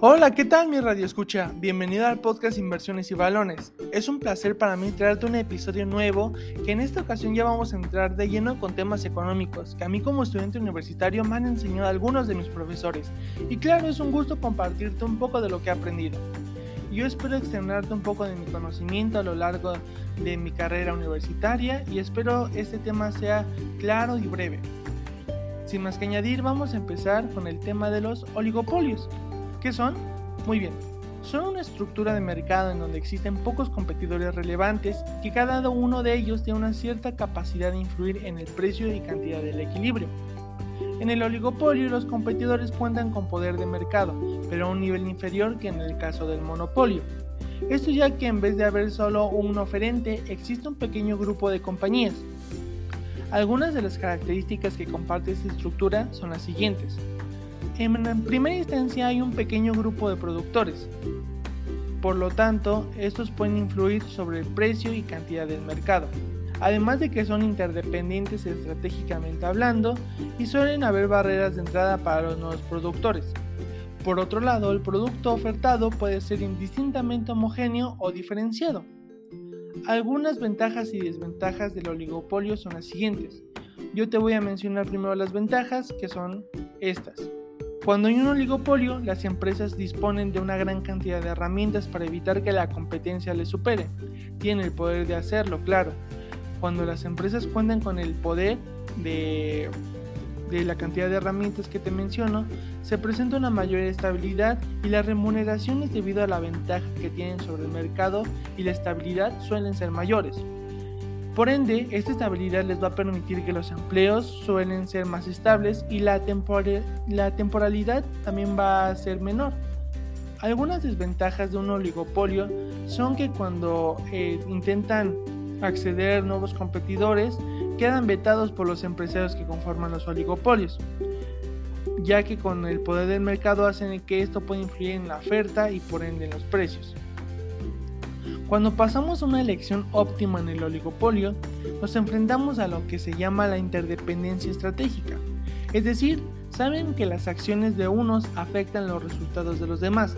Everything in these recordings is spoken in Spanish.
Hola, ¿qué tal mi radio escucha? Bienvenido al podcast Inversiones y Balones. Es un placer para mí traerte un episodio nuevo que en esta ocasión ya vamos a entrar de lleno con temas económicos que a mí como estudiante universitario me han enseñado algunos de mis profesores. Y claro, es un gusto compartirte un poco de lo que he aprendido. Yo espero extenderte un poco de mi conocimiento a lo largo de mi carrera universitaria y espero este tema sea claro y breve. Sin más que añadir, vamos a empezar con el tema de los oligopolios. ¿Qué son? Muy bien, son una estructura de mercado en donde existen pocos competidores relevantes que cada uno de ellos tiene una cierta capacidad de influir en el precio y cantidad del equilibrio. En el oligopolio los competidores cuentan con poder de mercado, pero a un nivel inferior que en el caso del monopolio. Esto ya que en vez de haber solo un oferente, existe un pequeño grupo de compañías. Algunas de las características que comparte esta estructura son las siguientes. En primera instancia hay un pequeño grupo de productores. Por lo tanto, estos pueden influir sobre el precio y cantidad del mercado. Además de que son interdependientes estratégicamente hablando y suelen haber barreras de entrada para los nuevos productores. Por otro lado, el producto ofertado puede ser indistintamente homogéneo o diferenciado. Algunas ventajas y desventajas del oligopolio son las siguientes. Yo te voy a mencionar primero las ventajas, que son estas. Cuando hay un oligopolio, las empresas disponen de una gran cantidad de herramientas para evitar que la competencia les supere. Tienen el poder de hacerlo, claro. Cuando las empresas cuentan con el poder de, de la cantidad de herramientas que te menciono, se presenta una mayor estabilidad y las remuneraciones debido a la ventaja que tienen sobre el mercado y la estabilidad suelen ser mayores. Por ende, esta estabilidad les va a permitir que los empleos suelen ser más estables y la, temporalidad también va a ser menor. Algunas desventajas de un oligopolio son que cuando eh, intentan acceder nuevos competidores, quedan vetados por los empresarios que conforman los oligopolios, ya que con el poder del mercado hacen que esto pueda influir en la oferta y por ende en los precios. Cuando pasamos una elección óptima en el oligopolio, nos enfrentamos a lo que se llama la interdependencia estratégica, es decir, saben que las acciones de unos afectan los resultados de los demás.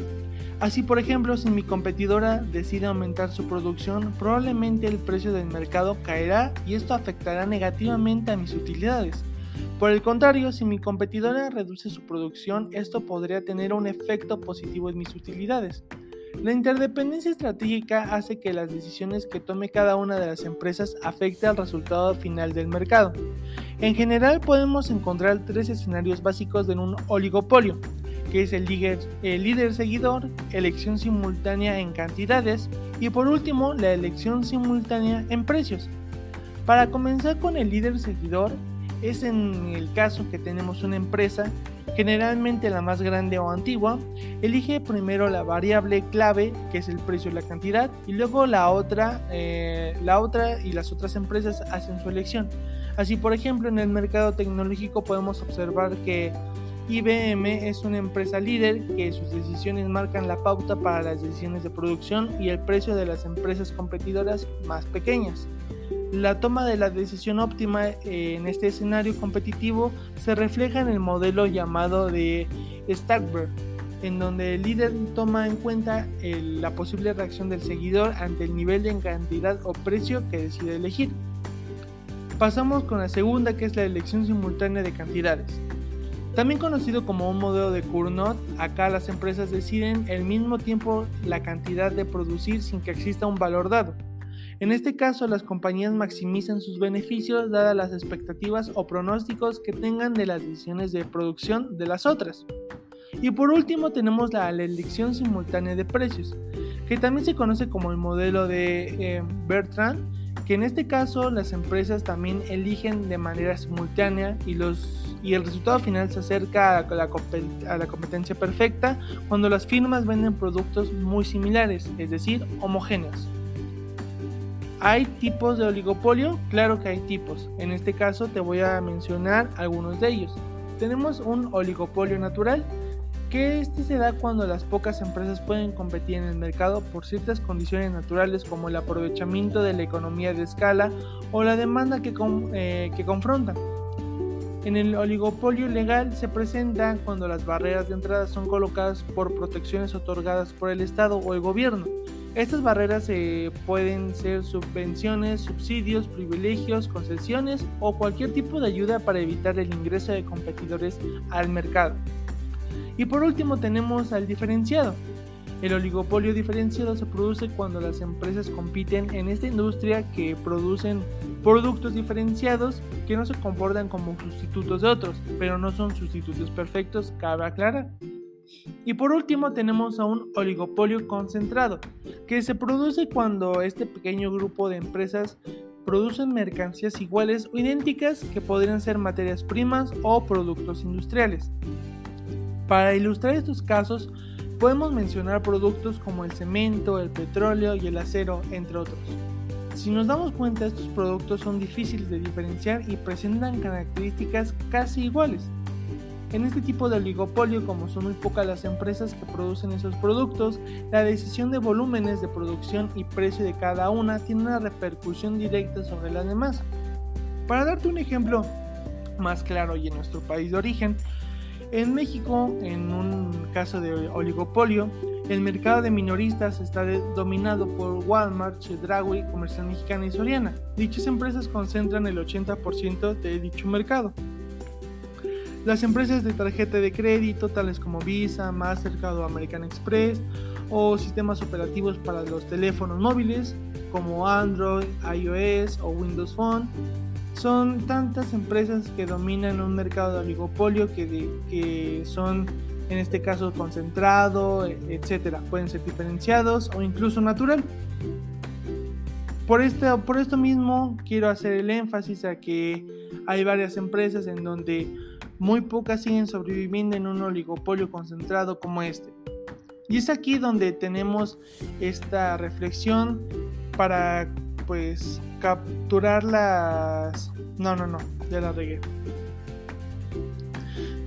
Así, por ejemplo, si mi competidora decide aumentar su producción, probablemente el precio del mercado caerá y esto afectará negativamente a mis utilidades. Por el contrario, si mi competidora reduce su producción, esto podría tener un efecto positivo en mis utilidades. La interdependencia estratégica hace que las decisiones que tome cada una de las empresas afecte al resultado final del mercado. En general podemos encontrar tres escenarios básicos de un oligopolio, que es el líder, el líder seguidor, elección simultánea en cantidades y por último la elección simultánea en precios. Para comenzar con el líder seguidor, es en el caso que tenemos una empresa generalmente la más grande o antigua, elige primero la variable clave, que es el precio y la cantidad, y luego la otra, eh, la otra y las otras empresas hacen su elección. Así, por ejemplo, en el mercado tecnológico podemos observar que IBM es una empresa líder que sus decisiones marcan la pauta para las decisiones de producción y el precio de las empresas competidoras más pequeñas. La toma de la decisión óptima en este escenario competitivo se refleja en el modelo llamado de Stackberg, en donde el líder toma en cuenta la posible reacción del seguidor ante el nivel de cantidad o precio que decide elegir. Pasamos con la segunda que es la elección simultánea de cantidades. También conocido como un modelo de Cournot, acá las empresas deciden al mismo tiempo la cantidad de producir sin que exista un valor dado. En este caso, las compañías maximizan sus beneficios dadas las expectativas o pronósticos que tengan de las decisiones de producción de las otras. Y por último tenemos la elección simultánea de precios, que también se conoce como el modelo de eh, Bertrand, que en este caso las empresas también eligen de manera simultánea y, los, y el resultado final se acerca a la, a la competencia perfecta cuando las firmas venden productos muy similares, es decir, homogéneos. ¿Hay tipos de oligopolio? Claro que hay tipos. En este caso te voy a mencionar algunos de ellos. Tenemos un oligopolio natural, que este se da cuando las pocas empresas pueden competir en el mercado por ciertas condiciones naturales como el aprovechamiento de la economía de escala o la demanda que, eh, que confrontan. En el oligopolio legal se presenta cuando las barreras de entrada son colocadas por protecciones otorgadas por el Estado o el gobierno. Estas barreras eh, pueden ser subvenciones, subsidios, privilegios, concesiones o cualquier tipo de ayuda para evitar el ingreso de competidores al mercado. Y por último tenemos al diferenciado. El oligopolio diferenciado se produce cuando las empresas compiten en esta industria que producen productos diferenciados que no se comportan como sustitutos de otros, pero no son sustitutos perfectos, cabe aclarar. Y por último tenemos a un oligopolio concentrado, que se produce cuando este pequeño grupo de empresas producen mercancías iguales o idénticas que podrían ser materias primas o productos industriales. Para ilustrar estos casos, Podemos mencionar productos como el cemento, el petróleo y el acero, entre otros. Si nos damos cuenta, estos productos son difíciles de diferenciar y presentan características casi iguales. En este tipo de oligopolio, como son muy pocas las empresas que producen esos productos, la decisión de volúmenes de producción y precio de cada una tiene una repercusión directa sobre las demás. Para darte un ejemplo más claro y en nuestro país de origen, en México, en un caso de oligopolio, el mercado de minoristas está dominado por Walmart, Chedraui, Comercial Mexicana y Soriana. Dichas empresas concentran el 80% de dicho mercado. Las empresas de tarjeta de crédito, tales como Visa, Mastercard o American Express, o sistemas operativos para los teléfonos móviles, como Android, iOS o Windows Phone, son tantas empresas que dominan un mercado de oligopolio que, son en este caso concentrado, etcétera. Pueden ser diferenciados o incluso natural. Por esto, por esto mismo quiero hacer el énfasis a que hay varias empresas en donde muy pocas siguen sobreviviendo en un oligopolio concentrado como este. Y es aquí donde tenemos esta reflexión para pues capturar las... No, no, no, ya la regué.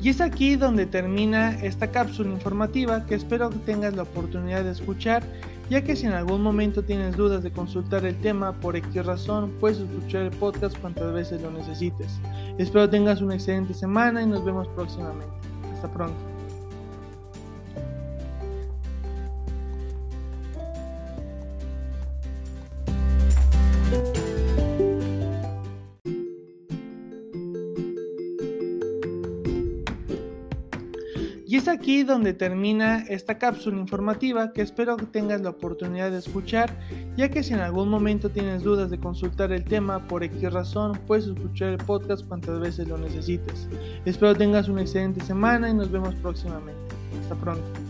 Y es aquí donde termina esta cápsula informativa que espero que tengas la oportunidad de escuchar, ya que si en algún momento tienes dudas de consultar el tema por X razón, puedes escuchar el podcast cuantas veces lo necesites. Espero tengas una excelente semana y nos vemos próximamente. Hasta pronto. Y es aquí donde termina esta cápsula informativa que espero que tengas la oportunidad de escuchar, ya que si en algún momento tienes dudas de consultar el tema por X razón, puedes escuchar el podcast cuantas veces lo necesites. Espero tengas una excelente semana y nos vemos próximamente. Hasta pronto.